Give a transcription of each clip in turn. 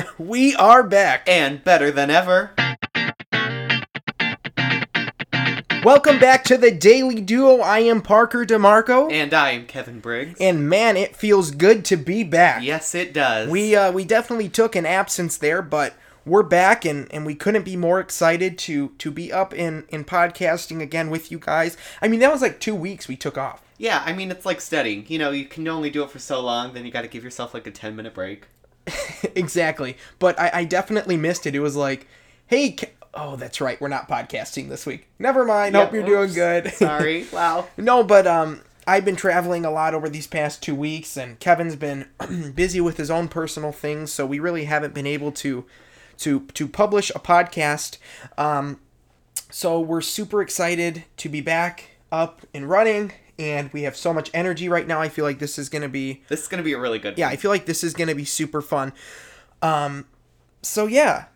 we are back. And better than ever. Welcome back to the Daily Duo. I am Parker DeMarco. And I am Kevin Briggs. And man, it feels good to be back. yes, it does. We uh, we definitely took an absence there, but we're back and, and we couldn't be more excited to to be up in, in podcasting again with you guys. I mean, that was like two weeks we took off. Yeah, I mean, it's like studying. You know, you can only do it for so long, then you got to give yourself like a 10 minute break. exactly. But I, I definitely missed it. It was like, hey, Ke- oh, that's right, we're not podcasting this week. Never mind. Yep, Hope you're doing good. Sorry. wow. No, but um, I've been traveling a lot over these past two weeks, and Kevin's been busy with his own personal things, so we really haven't been able to to to publish a podcast. Um, so we're super excited to be back up and running, and we have so much energy right now. I feel like this is gonna be This is going to be a really good yeah. I feel like this is gonna be super fun. Um, so yeah,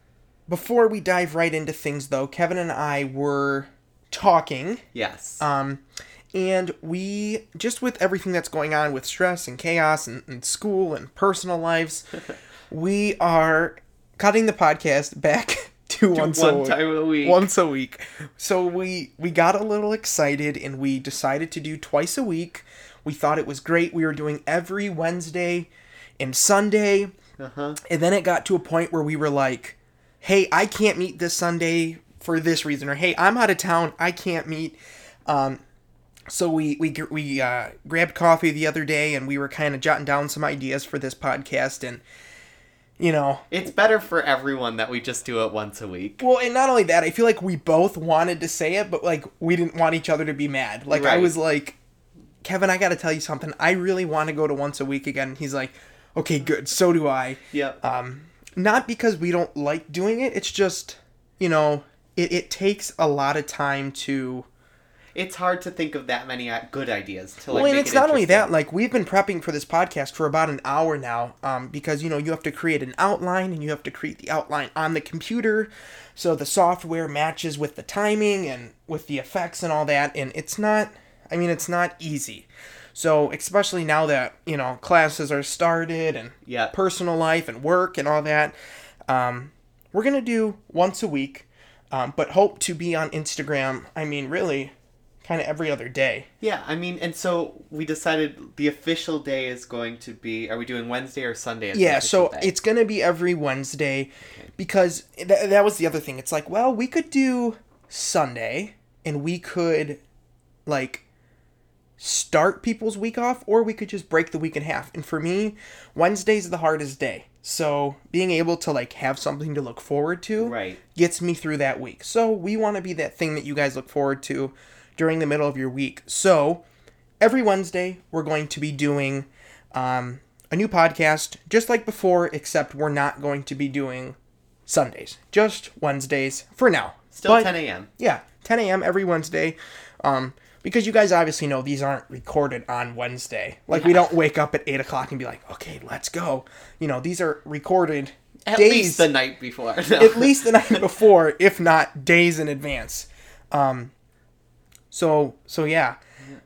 before we dive right into things, though, Kevin and I were talking. Yes. Um, and we just with everything that's going on with stress and chaos and, and school and personal lives, we are cutting the podcast back to once a one week. time a week. Once a week. So we we got a little excited and we decided to do twice a week. We thought it was great. We were doing every Wednesday and Sunday. Uh-huh. And then it got to a point where we were like, hey, I can't meet this Sunday for this reason, or hey, I'm out of town, I can't meet. Um, so we we we uh, grabbed coffee the other day, and we were kind of jotting down some ideas for this podcast, and you know, It's better for everyone that we just do it once a week. well, and not only that, I feel like we both wanted to say it, but like we didn't want each other to be mad. Like I was like, Kevin, I got to tell you something. I really want to go to once a week again. He's like, okay, good. So do I. Yep. Um, not because we don't like doing it. It's just, you know, it, it takes a lot of time to. It's hard to think of that many uh, good ideas to like well, and it's it not only that. Like we've been prepping for this podcast for about an hour now, um, because you know you have to create an outline and you have to create the outline on the computer, so the software matches with the timing and with the effects and all that. And it's not. I mean, it's not easy. So especially now that you know classes are started and Yeah. personal life and work and all that, um, we're gonna do once a week, um, but hope to be on Instagram. I mean, really, kind of every other day. Yeah, I mean, and so we decided the official day is going to be. Are we doing Wednesday or Sunday? Yeah, so day? it's gonna be every Wednesday because th- that was the other thing. It's like, well, we could do Sunday and we could like start people's week off, or we could just break the week in half. And for me, Wednesday's the hardest day. So being able to like have something to look forward to right. gets me through that week. So we want to be that thing that you guys look forward to during the middle of your week. So every Wednesday we're going to be doing um, a new podcast, just like before, except we're not going to be doing Sundays, just Wednesdays for now. Still But- 10 a.m. yeah, 10 a.m. every Wednesday. Um, because you guys obviously know these aren't recorded on Wednesday. Like we don't wake up at eight o'clock and be like, okay, let's go. You know, these are recorded At days, least the night before. No. at least the night before, if not days in advance. Um, so so yeah,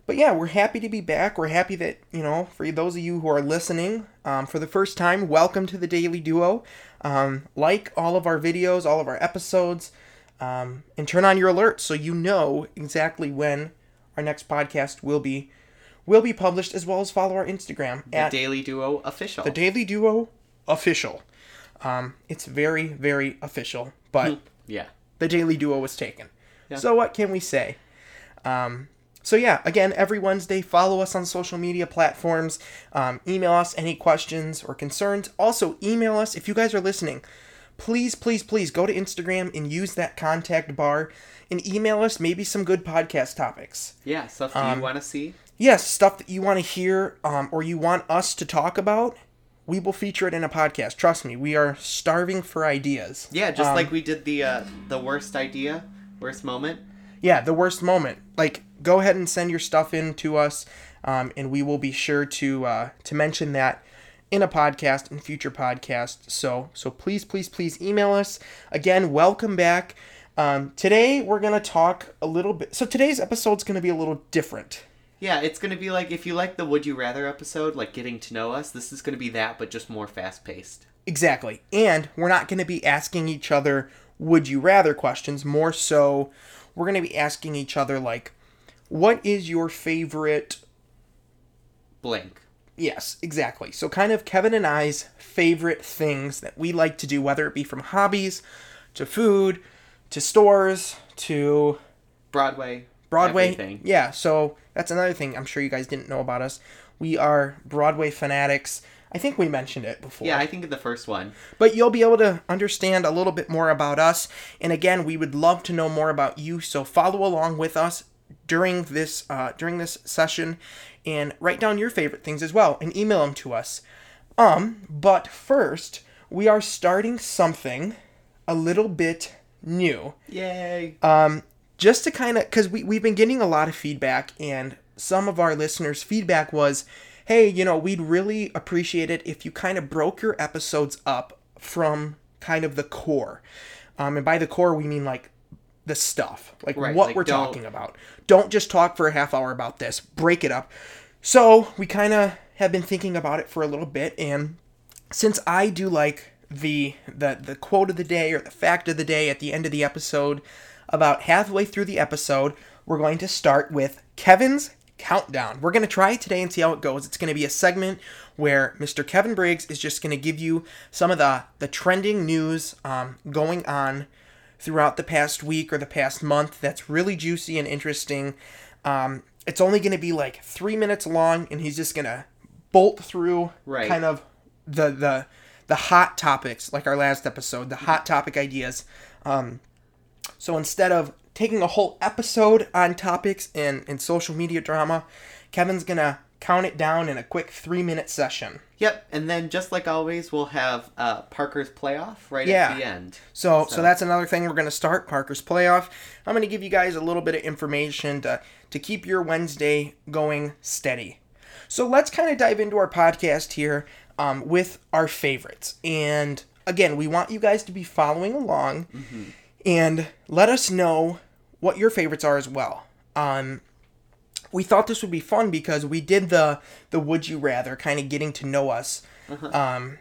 but yeah, we're happy to be back. We're happy that you know, for those of you who are listening um, for the first time, welcome to the Daily Duo. Um, like all of our videos, all of our episodes, um, and turn on your alerts so you know exactly when our next podcast will be will be published, as well as follow our Instagram the at Daily Duo official. the Daily Duo official. Um, it's very, very official, but yeah. the Daily Duo was taken. Yeah. So what can we say? Um, so yeah, again, every Wednesday, follow us on social media platforms. Um, email us any questions or concerns. Also, email us if you guys are listening. Please, please, please go to Instagram and use that contact bar and email us maybe some good podcast topics. Yeah. Stuff Um, you want to see? Yes, stuff that you want to hear um, or you want us to talk about. We will feature it in a podcast. Trust me, we are starving for ideas. Yeah, just um, like we did the uh, the worst idea, worst moment. Yeah, the worst moment. Like, go ahead and send your stuff in to us, um, and we will be sure to uh, to mention that in a podcast in future podcasts. So so please please please email us again. Welcome back. Um, today we're gonna talk a little bit. So today's episode's gonna be a little different. Yeah, it's gonna be like if you like the Would You Rather episode, like getting to know us. This is gonna be that, but just more fast paced. Exactly. And we're not going to be asking each other would you rather questions. More so, we're going to be asking each other, like, what is your favorite. Blank. Yes, exactly. So, kind of Kevin and I's favorite things that we like to do, whether it be from hobbies to food to stores to Broadway. Broadway. Everything. Yeah, so that's another thing I'm sure you guys didn't know about us. We are Broadway fanatics. I think we mentioned it before. Yeah, I think in the first one. But you'll be able to understand a little bit more about us. And again, we would love to know more about you. So follow along with us during this uh, during this session, and write down your favorite things as well, and email them to us. Um, but first, we are starting something a little bit new Yay. um, just to kind of because we, we've been getting a lot of feedback and some of our listeners feedback was hey you know we'd really appreciate it if you kind of broke your episodes up from kind of the core. Um, and by the core we mean like the stuff like Right, what like, we're don't- talking about. Don't just talk for a half hour about this. Break it up. So we kind of have been thinking about it for a little bit and since I do like the the the quote of the day or the fact of the day at the end of the episode, about halfway through the episode, we're going to start with Kevin's countdown. We're going to try it today and see how it goes. It's going to be a segment where Mr. Kevin Briggs is just going to give you some of the the trending news um, going on throughout the past week or the past month that's really juicy and interesting. Um, it's only going to be like three minutes long, and he's just going to bolt through Right. kind of the the the hot topics, like our last episode, the hot topic ideas. Um, so instead of taking a whole episode on topics and, and social media drama, Kevin's gonna count it down in a quick three minute session. Yep, and then just like always, we'll have uh, Parker's playoff right Yeah. at the end. So, so So- that's another thing we're gonna start Parker's playoff. I'm gonna give you guys a little bit of information to to keep your Wednesday going steady. So let's kind of dive into our podcast here um, with our favorites. And again, we want you guys to be following along and let us know what your favorites are as well. Um, we thought this would be fun because we did the the would you rather kind of getting to know us. Um,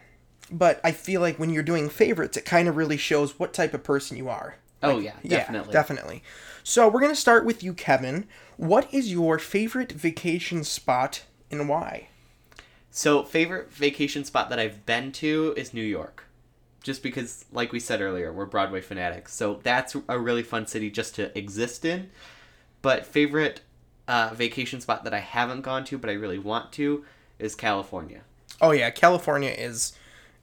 but I feel like when you're doing favorites, it kind of really shows what type of person you are. Oh yeah, definitely. Yeah, definitely. So we're gonna start with you, Kevin. What is your favorite vacation spot and why? So, favorite vacation spot that I've been to is New York. Just because, like we said earlier, we're Broadway fanatics. So, that's a really fun city just to exist in. But, favorite uh, vacation spot that I haven't gone to, but I really want to, is California. Oh yeah, California is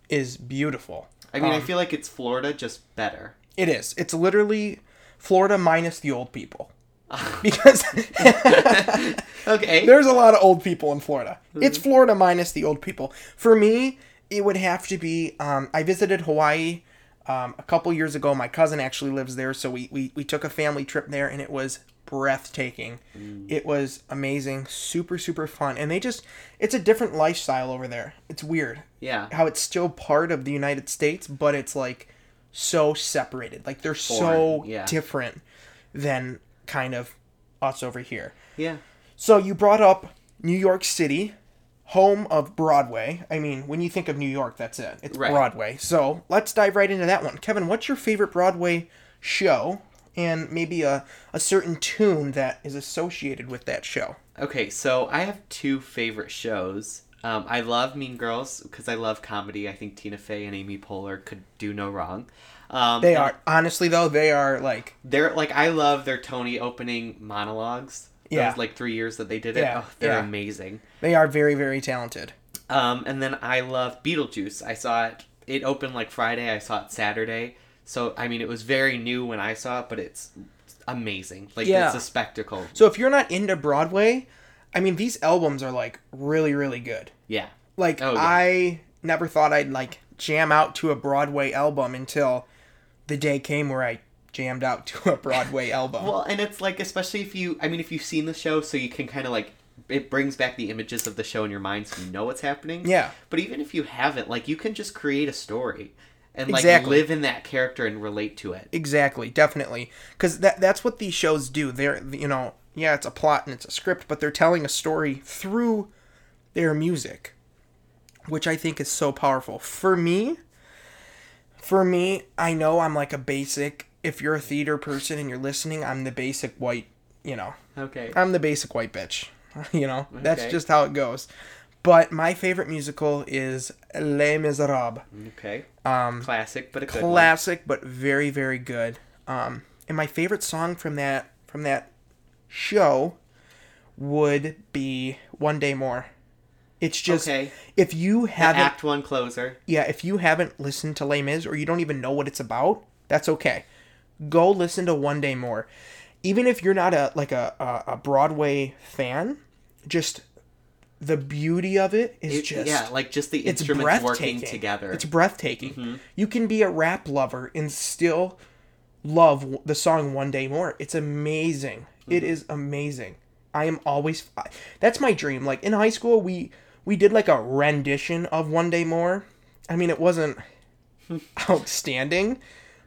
is beautiful. I mean, I Um, feel like it's Florida, just better. It is. It's literally Florida minus the old people. because okay. there's a lot of old people in Florida. It's Florida minus the old people. For me, it would have to be. Um, I visited Hawaii um, a couple years ago. My cousin actually lives there, so we, we we took a family trip there, and it was breathtaking. It was amazing, super super fun, and they just it's a different lifestyle over there. It's weird Yeah. how it's still part of the United States, but it's like so separated. Like they're so yeah. different than kind of us over here. Yeah. So you brought up New York City, home of Broadway. I mean, when you think of New York, that's it. It's Right. Broadway. So let's dive right into that one. Kevin, what's your favorite Broadway show? And maybe a, a certain tune that is associated with that show. Okay, so I have two favorite shows. Um, I love Mean Girls because I love comedy. I think Tina Fey and Amy Poehler could do no wrong. Um, They are honestly though, they are like They're like I love their Tony opening monologues. Yeah. Those like three years that they did it. Yeah, Oh, they're yeah. amazing. they are very, very talented. Um, and then I love Beetlejuice. I saw it. It opened like Friday. I saw it Saturday. So I mean, it was very new when I saw it, but it's amazing. Like Yeah. it's a spectacle. So if you're not into Broadway, I mean these albums are like really, really good. Yeah. Like Oh, yeah. I never thought I'd like jam out to a Broadway album until the day came where I jammed out to a Broadway album. Well, and it's like especially if you, I mean, if you've seen the show, so you can kind of like it brings back the images of the show in your mind, so you know what's happening. Yeah. But even if you haven't, like, you can just create a story and like Exactly. live in that character and relate to it. Exactly, definitely, because that that's what these shows do. They're you know yeah, it's a plot and it's a script, but they're telling a story through their music, which I think is so powerful. For me, For me, I know I'm like a basic. If you're a theater person and you're listening, I'm the basic white. You know, Okay. I'm the basic white bitch. You know, okay. that's just how it goes. But my favorite musical is Les Miserables. Okay. Um, Classic, but a good one. classic, but very very good. Um, and my favorite song from that from that show would be "One Day More." It's just Okay. if you haven't Act One closer. yeah, if you haven't listened to Les Mis or you don't even know what it's about, that's okay. Go listen to One Day More. Even if you're not a like a a, Broadway fan, just the beauty of it is It- just yeah, like just the it's instruments working together. It's breathtaking. Mm-hmm. You can be a rap lover and still love the song One Day More. It's amazing. It mm-hmm. is amazing. I am always I- that's my dream. Like in high school we we did like a rendition of One Day More. I mean it wasn't outstanding,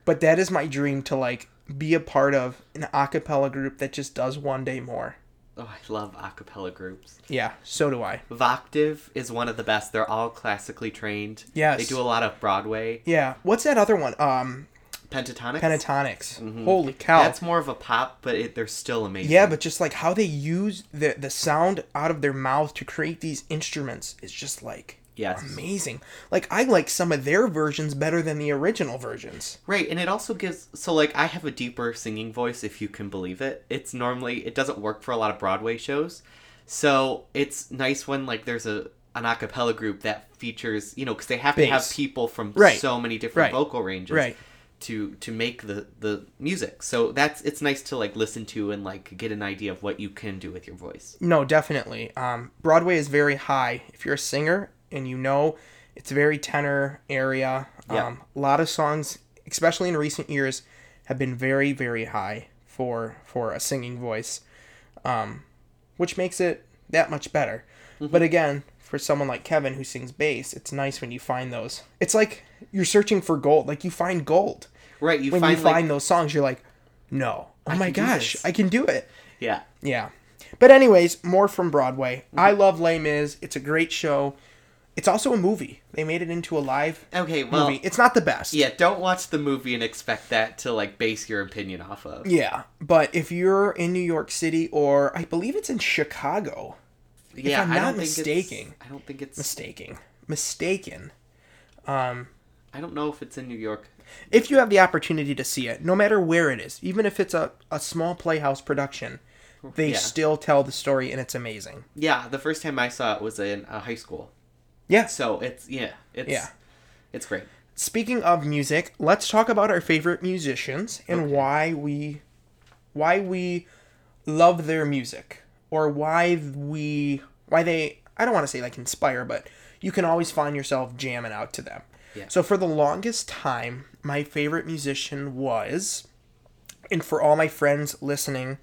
but that is my dream to like be a part of an a cappella group that just does One Day More. oh, I love a cappella groups. Yeah, so do I. Voctave is one of the best. They're all classically trained. Yes. They do a lot of Broadway. Yeah. What's that other one? Um Pentatonix. Pentatonix. Holy cow. That's more of a pop, but it, they're still amazing. Yeah, but just like how they use the the sound out of their mouth to create these instruments is just like yes. amazing. Like I like some of their versions better than the original versions. Right, and it also gives so like I have a deeper singing voice if you can believe it. It's normally it doesn't work for a lot of Broadway shows. So it's nice when like there's a an a cappella group that features, you know, cuz they have to have people from Right. so many different Right. vocal ranges Right. to to make the the music. So that's it's nice to like listen to and like get an idea of what you can do with your voice. No, definitely. Um, Broadway is very high. If you're a singer and you know it's a very tenor area, Yeah. um, a lot of songs, especially in recent years, have been very very high for for a singing voice, um, which makes it that much better. But again, for someone like Kevin who sings bass, it's nice when you find those. It's like you're searching for gold. Like you find gold Right, you when find you like find those songs. You're like, no, oh I my gosh. I can do it. yeah. Yeah. But anyways, more from Broadway. Mm-hmm. I love Les Mis. It's a great show. It's also a movie. They made it into a live Okay, well movie. It's not the best. yeah, don't watch the movie and expect that to like base your opinion off of. Yeah. But if you're in New York City or I believe it's in Chicago. Yeah, I'm I not don't mistaken. I don't think it's Mistaking. Mistaken. Um I don't know if it's in New York. if you have the opportunity to see it, no matter where it is, even if it's a, a small playhouse production, they Yeah. still tell the story and it's amazing. Yeah, the first time I saw it was in uh, high school. Yeah. So it's yeah, it's Yeah. it's great. Speaking of music, let's talk about our favorite musicians and Okay. why we why we love their music or why we why they I don't want to say like inspire, but you can always find yourself jamming out to them. Yeah. So for the longest time, my favorite musician was and for all my friends listening,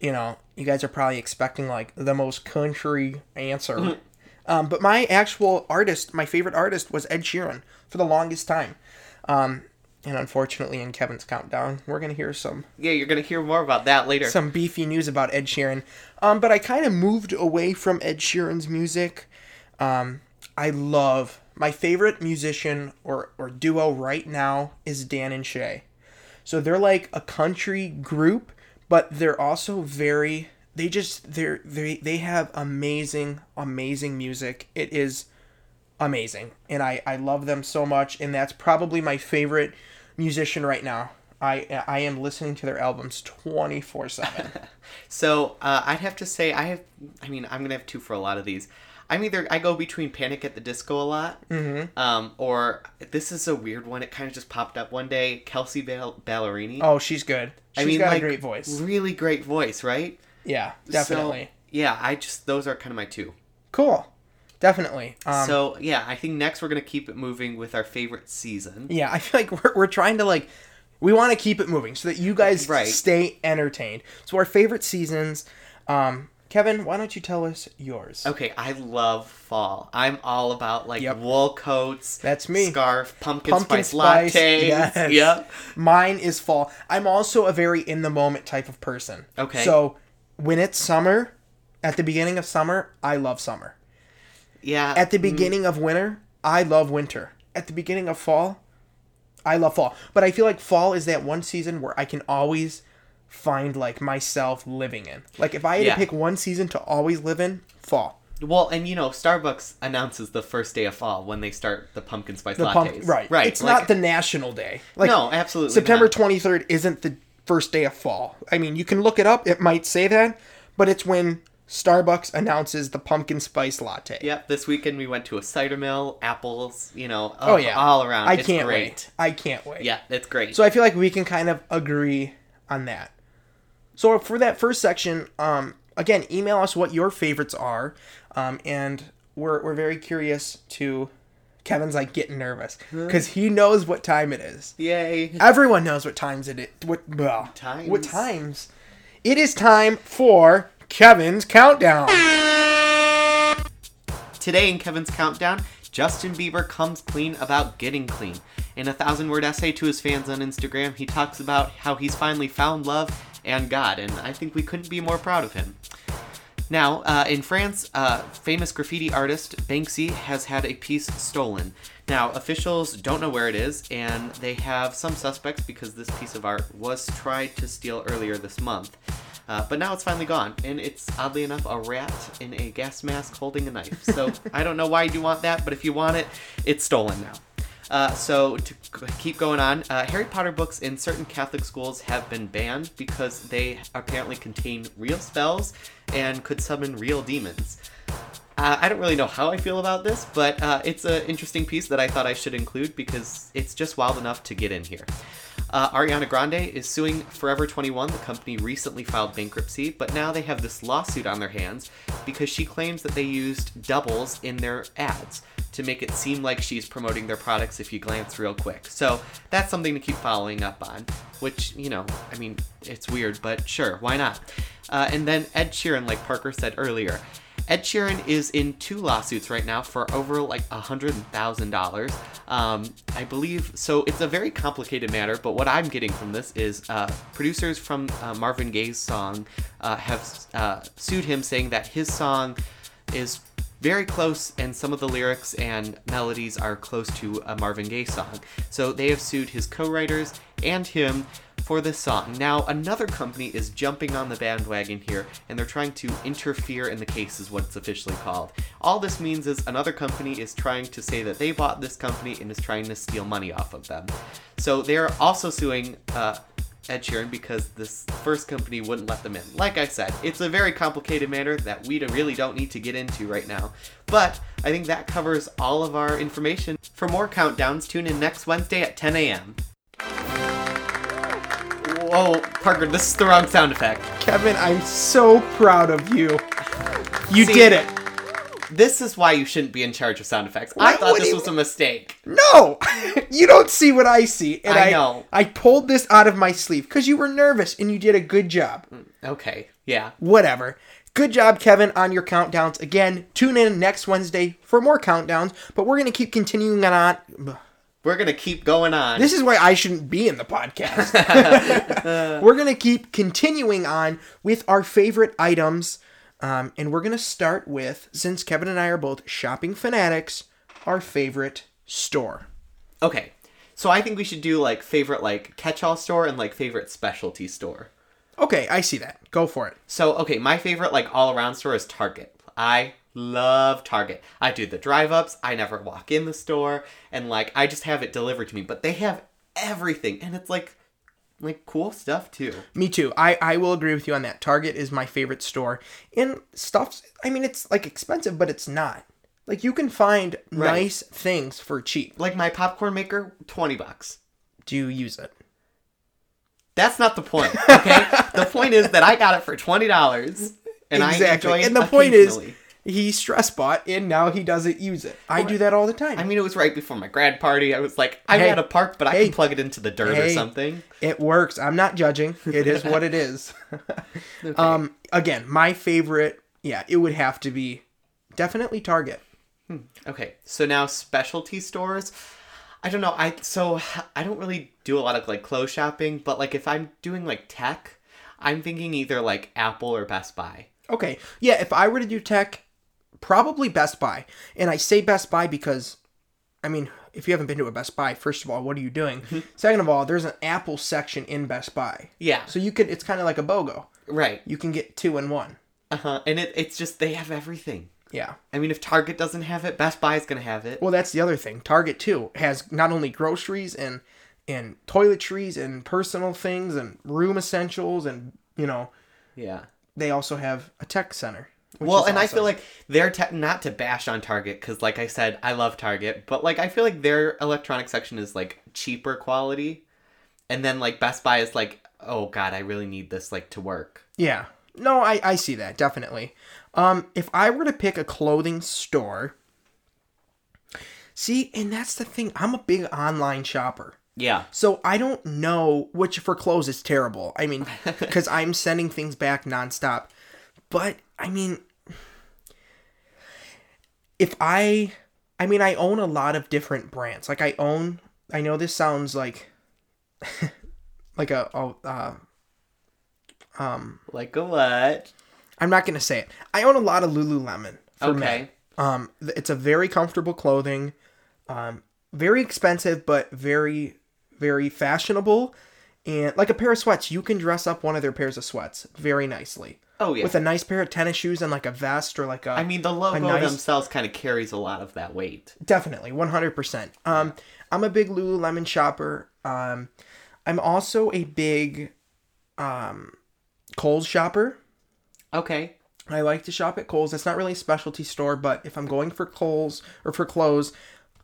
you know, you guys are probably expecting like the most country answer. Um, but my actual artist, my favorite artist was Ed Sheeran for the longest time. Um, and unfortunately, in Kevin's countdown, we're gonna hear some Yeah, you're gonna hear more about that later. some beefy news about Ed Sheeran. Um, but I kind of moved away from Ed Sheeran's music. Um, I love my favorite musician or or duo right now is Dan and Shay. So they're like a country group, but they're also very they just they're they they have amazing amazing music. It is amazing and I I love them so much and that's probably my favorite musician right now. I I am listening to their albums 24/7. So uh, I'd have to say I have. I mean, I'm gonna have two for a lot of these. I'm either I go between Panic at the Disco a lot, Mhm. um, or this is a weird one. It kind of just popped up one day. Kelsey Ball- Ballerini. Oh, she's good. She's I mean, got like, a great voice. Really great voice, right? Yeah, definitely. So, yeah, I just those are kind of my two. cool. Definitely. Um, so yeah, I think next we're gonna keep it moving with our favorite season. yeah, I feel like we're, we're trying to like we want to keep it moving so that you guys Right. stay entertained. So our favorite seasons um Kevin, why don't you tell us yours? Okay, I love fall. I'm all about like Yep. wool coats. That's me. Scarf, pumpkin, Pumpkin spice, spice, lattes. yes. Yep. Mine is fall. I'm also a very in the moment type of person. Okay. So when it's summer, at the beginning of summer, I love summer. Yeah. At the mm. beginning of winter, I love winter. At the beginning of fall, I love fall, but I feel like fall is that one season where I can always find like myself living in. Like if I had Yeah. to pick one season to always live in, fall. Well, and you know, Starbucks announces the first day of fall when they start the pumpkin spice The lattes. pump, right? Right. It's like- not the national day. Like no, absolutely. September twenty third isn't the first day of fall. I mean, you can look it up. It might say that, but it's when Starbucks announces the pumpkin spice latte. Yep. This weekend we went to a cider mill, apples. You know. Oh yeah, All around. I It's can't great. wait. I can't wait. Yeah, it's great. So I feel like we can kind of agree on that. So for that first section, um, again, email us what your favorites are, um, and we're we're very curious to. Kevin's like getting nervous because he knows what time it is. Yay. Everyone knows what times it is. What well, Times. What times? It is time for Kevin's countdown. Today in Kevin's countdown, Justin Bieber comes clean about getting clean. In a thousand word essay to his fans on Instagram, he talks about how he's finally found love and God, and I think we couldn't be more proud of him. Now, uh, in France, uh, famous graffiti artist Banksy has had a piece stolen. Now, officials don't know where it is, and they have some suspects because this piece of art was tried to steal earlier this month. Uh, but now it's finally gone, and it's oddly enough a rat in a gas mask holding a knife. So I don't know why you want that, but if you want it, it's stolen now. Uh, so to keep going on, uh, Harry Potter books in certain Catholic schools have been banned because they apparently contain real spells and could summon real demons. Uh, I don't really know how I feel about this, but uh, it's an interesting piece that I thought I should include because it's just wild enough to get in here. Uh, Ariana Grande is suing Forever 21. The company recently filed bankruptcy, but now they have this lawsuit on their hands because she claims that they used doubles in their ads to make it seem like she's promoting their products if you glance real quick. So that's something to keep following up on, which, you know, I mean, it's weird, but sure, why not? Uh, and then Ed Sheeran, like Parker said earlier, Ed Sheeran is in two lawsuits right now for over like a hundred thousand dollars. Um, I believe so. It's a very complicated matter, but what I'm getting from this is uh, producers from uh, Marvin Gaye's song uh, have uh, sued him, saying that his song is very close, and some of the lyrics and melodies are close to a Marvin Gaye song. So they have sued his co-writers and him for this song. Now, another company is jumping on the bandwagon here, and they're trying to interfere in the case, is what it's officially called. All this means is another company is trying to say that they bought this company and is trying to steal money off of them. So they're also suing uh, Ed Sheeran because this first company wouldn't let them in. Like I said, it's a very complicated matter that we really don't need to get into right now. But I think that covers all of our information. For more countdowns, tune in next Wednesday at 10 a.m. Whoa, Parker, this is the wrong sound effect. Kevin, I'm so proud of you. You See- did it. This is why you shouldn't be in charge of sound effects. I thought this you- was a mistake. No, you don't see what I see. And I I know. I pulled this out of my sleeve because you were nervous and you did a good job. Mm, okay, yeah. Whatever. Good job, Kevin, on your countdowns. Again, tune in next Wednesday for more countdowns, but we're going to keep continuing on. We're gonna keep going on. This is why I shouldn't be in the podcast. we're going to keep continuing on with our favorite items. Um, and we're going to start with, since Kevin and I are both shopping fanatics, our favorite store. Okay, so I think we should do like favorite like catch-all store and like favorite specialty store. Okay, I see that. Go for it. So okay, my favorite like all-around store is Target. I love Target. I do the drive-ups. I never walk in the store, and like I just have it delivered to me. But they have everything, and it's like like cool stuff too. Me too. I, I will agree with you on that. Target is my favorite store. And stuff, I mean, it's like expensive, but it's not. Like you can find Right. nice things for cheap. Like my popcorn maker, twenty bucks. Do you use it? That's not the point. Okay, the point is that I got it for twenty dollars, and I enjoy it and the point is. He stress bought and now he doesn't use it. I do that all the time. I mean, it was right before my grad party. I was like, I'm Hey. at a park, but I Hey. can plug it into the dirt or something. it works. I'm not judging. It is what it is. Um, again, my favorite, yeah, it would have to be definitely Target. Okay, so now specialty stores. I don't know. I so I don't really do a lot of like clothes shopping, but like if I'm doing like tech, I'm thinking either like Apple or Best Buy. Okay. Yeah, if I were to do tech, probably Best Buy. And I say Best Buy because, I mean, if you haven't been to a Best Buy, first of all, what are you doing? Second of all, there's an Apple section in Best Buy. Yeah. So you could it's kind of like a BOGO. Right. You can get two in one. Uh huh. And it, it's just they have everything. Yeah. I mean, if Target doesn't have it, Best Buy is gonna have it. Well, that's the other thing. Target too has not only groceries and and toiletries and personal things and room essentials and you know Yeah. they also have a tech center. Well, and I feel like they're te- not to bash on Target because, like I said, I love Target, but like I feel like their electronic section is like cheaper quality, and then like Best Buy is like, oh god, I really need this like to work. Yeah. No, I, I see that, definitely. Um, if I were to pick a clothing store, see, and that's the thing, I'm a big online shopper. Yeah. So I don't know which for clothes is terrible. I mean, because I'm sending things back nonstop. But I mean, if I, I mean, I own a lot of different brands. Like I own. I know this sounds like, like a, a uh, um. Like a what? I'm not gonna say it. I own a lot of Lululemon for men. Okay. Um, it's a very comfortable clothing, um, very expensive but very, very fashionable, and like a pair of sweats, you can dress up one of their pairs of sweats very nicely Oh yeah. with a nice pair of tennis shoes and like a vest or like a. I mean, the logo nice- themselves kind of carries a lot of that weight. definitely one hundred percent. Um, I'm a big Lululemon shopper. Um, I'm also a big, um, Kohl's shopper. Okay. I like to shop at Kohl's. It's not really a specialty store, but if I'm going for Kohl's or for clothes,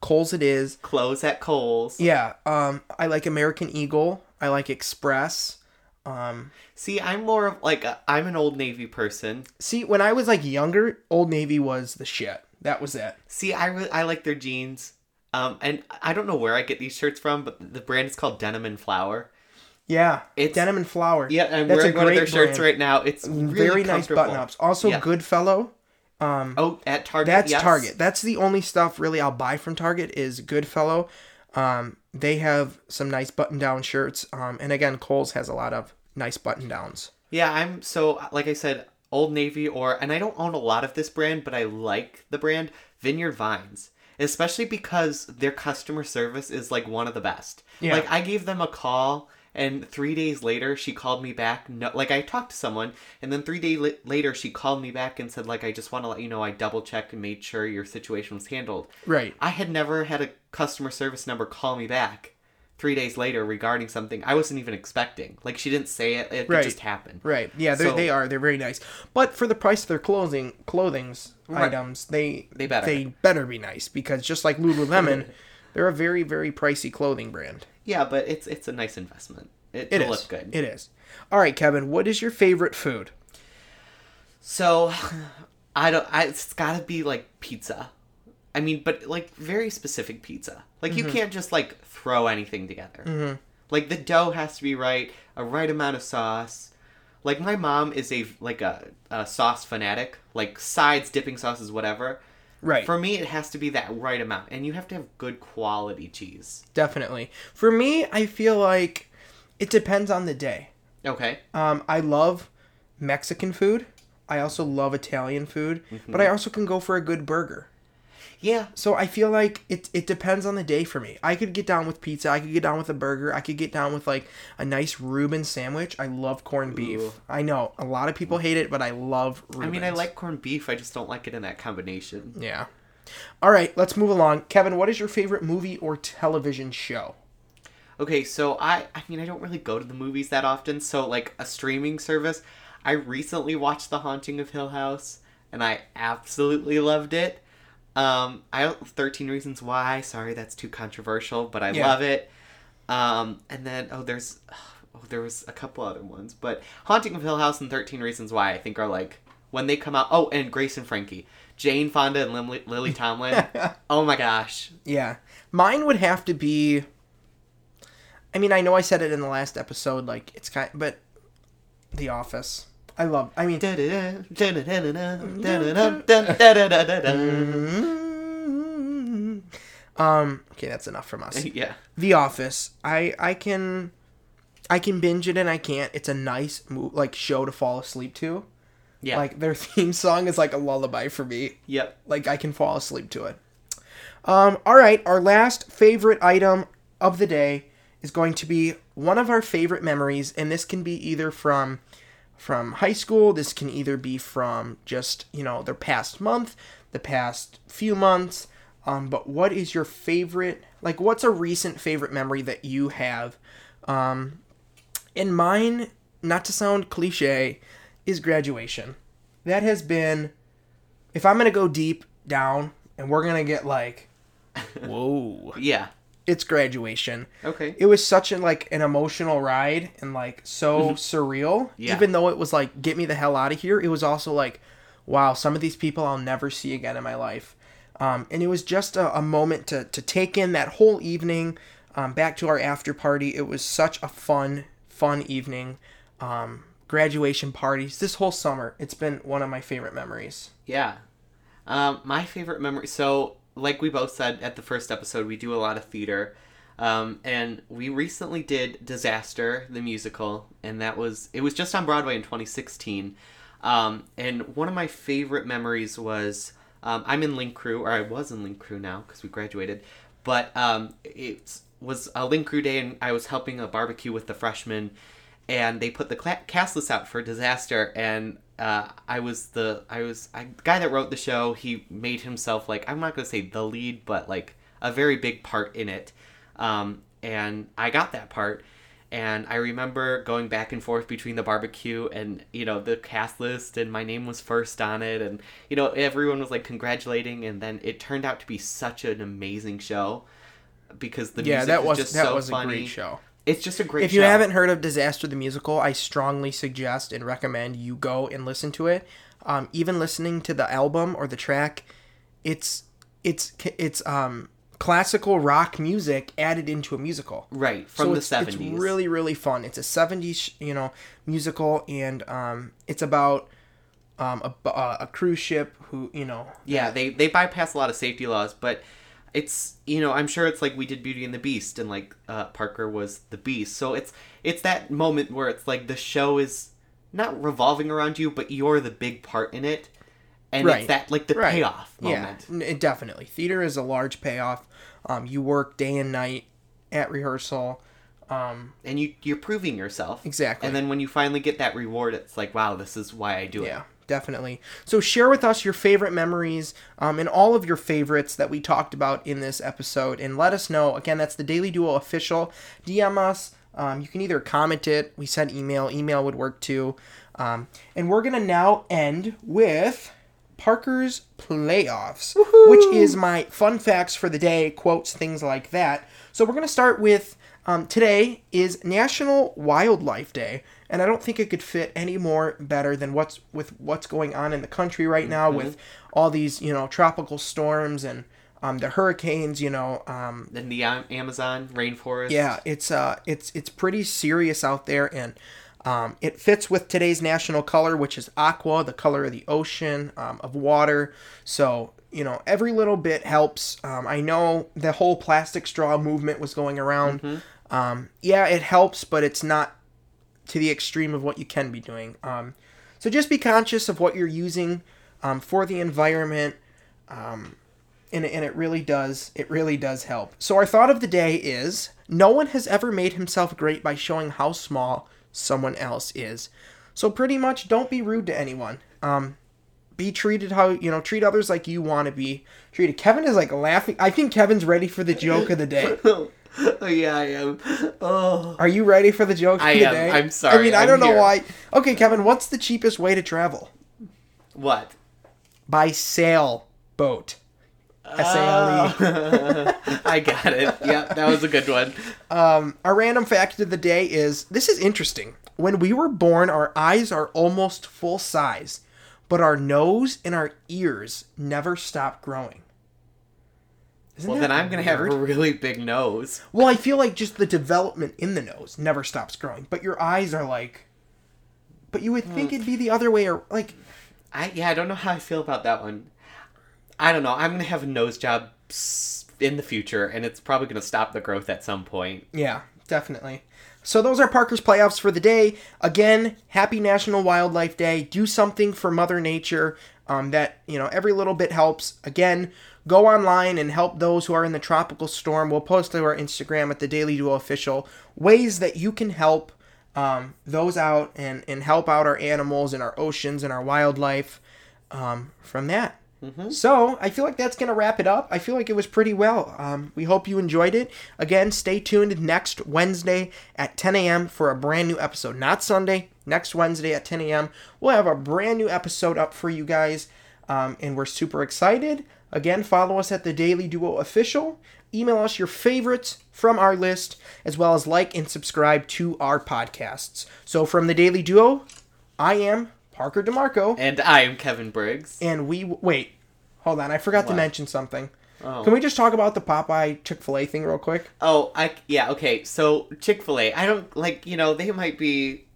Kohl's it is. Clothes at Kohl's. Yeah, um, I like American Eagle. I like Express. Um, See, I'm more of like a, I'm an Old Navy person. see, when I was like younger, Old Navy was the shit. That was it. See, I really I like their jeans. Um, and I don't know where I get these shirts from, but the brand is called Denim and Flower. Yeah, It's- denim and flower. Yeah, I'm That's wearing a one of their shirts brand. right now. It's really Very nice button ups. Also, Yeah. Goodfellow. Um, Oh, at Target. that's yes. Target. That's the only stuff really I'll buy from Target is Goodfellow. Um, they have some nice button down shirts. Um, and again, Kohl's has a lot of nice button downs. Yeah, I'm so like I said, Old Navy or and I don't own a lot of this brand, but I like the brand Vineyard Vines. Especially because their customer service is like one of the best. Yeah. Like I gave them a call and three days later she called me back. No, like I talked to someone and then three days la- later she called me back and said like I just want to let you know I double checked and made sure your situation was handled. Right. I had never had a customer service number call me back three days later regarding something I wasn't even expecting. Like she didn't say it; it Right. just happened. Right. Yeah, So- they are. They're very nice. But for the price of their clothing, clothing's Right. items, they They better. they better be nice because just like Lululemon, they're a very very pricey clothing brand. Yeah, but it's it's a nice investment. It, It it'll is. look good. It is. All right, Kevin. What is your favorite food? So, I don't. I, it's got to be like pizza. I mean, but like very specific pizza. Like Mm-hmm. you can't just like throw anything together. Like the dough has to be right, a right amount of sauce. Like my mom is a like a, a sauce fanatic. Like sides, dipping sauces, whatever. Right. For me, it has to be that right amount, and you have to have good quality cheese. Definitely. For me, I feel like it depends on the day. Okay. Um, I love Mexican food. I also love Italian food, but I also can go for a good burger. Yeah. So I feel like it it depends on the day for me. I could get down with pizza. I could get down with a burger. I could get down with like a nice Reuben sandwich. I love corned beef. Ooh. I know a lot of people hate it, but I love. Reubens. I mean, I like corned beef. I just don't like it in that combination. Yeah. All right, let's move along. Kevin, what is your favorite movie or television show? Okay, so I I mean I don't really go to the movies that often, so like a streaming service, I recently watched The Haunting of Hill House and I absolutely loved it. Um I don't 13 Reasons Why, sorry that's too controversial, but I Yeah. love it. Um and then oh there's oh there was a couple other ones, but Haunting of Hill House and 13 Reasons Why I think are like when they come out. Oh, and Grace and Frankie. Jane Fonda and Lily, Lily Tomlin. oh my gosh. Yeah. Mine would have to be I mean, I know I said it in the last episode like it's kind but The Office. I love I mean um okay, that's enough from us. yeah. The Office. I I can I can binge it and I can't. It's a nice like show to fall asleep to. Yeah. Like their theme song is like a lullaby for me. yep. Like I can fall asleep to it. Um, all right, our last favorite item of the day is going to be one of our favorite memories, and this can be either from from high school. This can either be from just you know the past month, the past few months. Um, but what is your favorite? Like, what's a recent favorite memory that you have? Um, in mine, not to sound cliche, is graduation. That has been. If I'm gonna go deep down, and we're gonna get like, whoa, Yeah. It's graduation. Okay. It was such an like an emotional ride and like so surreal. Yeah. Even though it was like get me the hell out of here, it was also like, wow, some of these people I'll never see again in my life. Um, and it was just a, a moment to to take in that whole evening. Um, back to our after party. It was such a fun, fun evening. Um, graduation parties this whole summer. It's been one of my favorite memories. Yeah. Um, my favorite memory. So, like we both said at the first episode, we do a lot of theater. Um, and we recently did Disaster, the musical, and that was it was just on Broadway in 2016. Um, and one of my favorite memories was um, I'm in Link Crew, or I was in Link Crew now because we graduated, but um, it was a Link Crew day, and I was helping a barbecue with the freshmen, and they put the cast list out for Disaster, and uh, I was the I was I, the guy that wrote the show. He made himself like I'm not gonna say the lead, but like a very big part in it, um, and I got that part. And I remember going back and forth between the barbecue and you know the cast list, and my name was first on it, and you know everyone was like congratulating, and then it turned out to be such an amazing show because the Yeah, music that is was just that so was funny. a great show. It's just a great. If you show. haven't heard of Disaster the Musical, I strongly suggest and recommend you go and listen to it. Um, even listening to the album or the track, it's it's it's um classical rock music added into a musical. right from So the seventies, It's really really fun. It's a '70s you know musical, and um, it's about um a, a, a cruise ship who you know Yeah, they they bypass a lot of safety laws, but it's you know I'm sure it's like we did Beauty and the Beast, and like uh, Parker was the Beast, so it's it's that moment where it's like the show is not revolving around you, but you're the big part in it, and Right. it's that like the Right. payoff moment. Yeah, it definitely. Theater is a large payoff. Um, you work day and night at rehearsal. Um, and you you're proving yourself Exactly. and then when you finally get that reward, it's like wow, this is why I do it. Definitely. So share with us your favorite memories um, and all of your favorites that we talked about in this episode, and let us know. Again, that's the Daily Duo official. DM us. Um, you can either comment it. We sent email. Email would work too. Um, and we're gonna now end with Parker's playoffs, which is my fun facts for the day, quotes, things like that. So we're gonna start with um, today is National Wildlife Day, and I don't think it could fit any more better than what's with what's going on in the country right now with all these you know tropical storms and um, the hurricanes. You know, um, Then the Amazon rainforest. yeah, it's uh, it's it's pretty serious out there, and um, it fits with today's national color, which is aqua, the color of the ocean, um, of water. So you know, every little bit helps. Um, I know the whole plastic straw movement was going around. Um, yeah, it helps, but it's not to the extreme of what you can be doing. Um, so just be conscious of what you're using um, for the environment and, and it really does it really does help so our thought of the day is no one has ever made himself great by showing how small someone else is so pretty much don't be rude to anyone um be treated how you know treat others like you want to be treated kevin is like laughing i think kevin's ready for the joke of the day oh yeah, I am. Oh. are you ready for the joke I of the am. day I'm sorry, i mean i I'm don't know why okay kevin what's the cheapest way to travel What? by sailboat s-a-l-e oh. I got it. Yeah, that was a good one. Um, our random fact of the day is this is interesting. When we were born, our eyes are almost full size, but our nose and our ears never stop growing. Isn't Well, then I'm gonna have a really big nose. Well, I feel like just the development in the nose never stops growing, but your eyes are like. But you would think hmm. it'd be the other way, or like. I yeah, I don't know how I feel about that one. I don't know. I'm gonna have a nose job in the future, and it's probably gonna stop the growth at some point. Yeah, definitely. So those are Parker's playoffs for the day. Again, happy National Wildlife Day. Do something for Mother Nature. Um, that you know, every little bit helps. Again, go online and help those who are in the tropical storm. We'll post to our Instagram at the Daily Duo Official ways that you can help um, those out and, and help out our animals and our oceans and our wildlife um, from that. So I feel like that's gonna wrap it up. I feel like it was pretty well. Um, we hope you enjoyed it. Again, stay tuned next Wednesday at 10 a.m. for a brand new episode. Not Sunday. Next Wednesday at 10 a.m. We'll have a brand new episode up for you guys, um, and we're super excited. Again, follow us at the Daily Duo Official. Email us your favorites from our list, as well as like and subscribe to our podcasts. So from the Daily Duo, I am Parker DeMarco. And I am Kevin Briggs. And we wait. Hold on, I forgot to mention something. Oh. Can we just talk about the Popeye Chick Fil A thing real quick? Oh, I yeah, okay. So Chick Fil A, I don't like you know they might be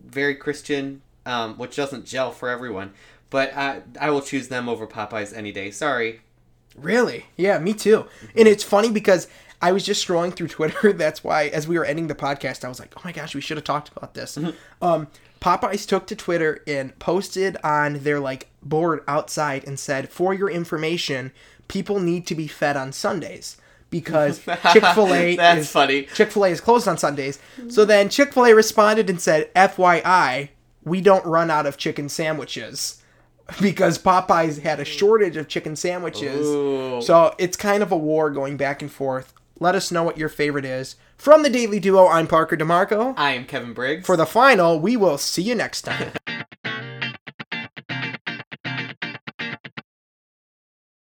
very Christian, um, which doesn't gel for everyone, but I I will choose them over Popeyes any day. Sorry. Really? Yeah, me too. And it's funny because I was just scrolling through Twitter. That's why, as we were ending the podcast, I was like, "Oh my gosh, we should have talked about this." Um, Popeyes took to Twitter and posted on their like board outside and said, "For your information, people need to be fed on Sundays." Because Chick Fil A That's is funny. Chick Fil A is closed on Sundays. So then Chick Fil A responded and said, "FYI, we don't run out of chicken sandwiches because Popeyes had a mm. shortage of chicken sandwiches." Ooh. So it's kind of a war going back and forth. Let us know what your favorite is. From the Daily Duo, I'm Parker DeMarco. I am Kevin Briggs. For the final, we will see you next time.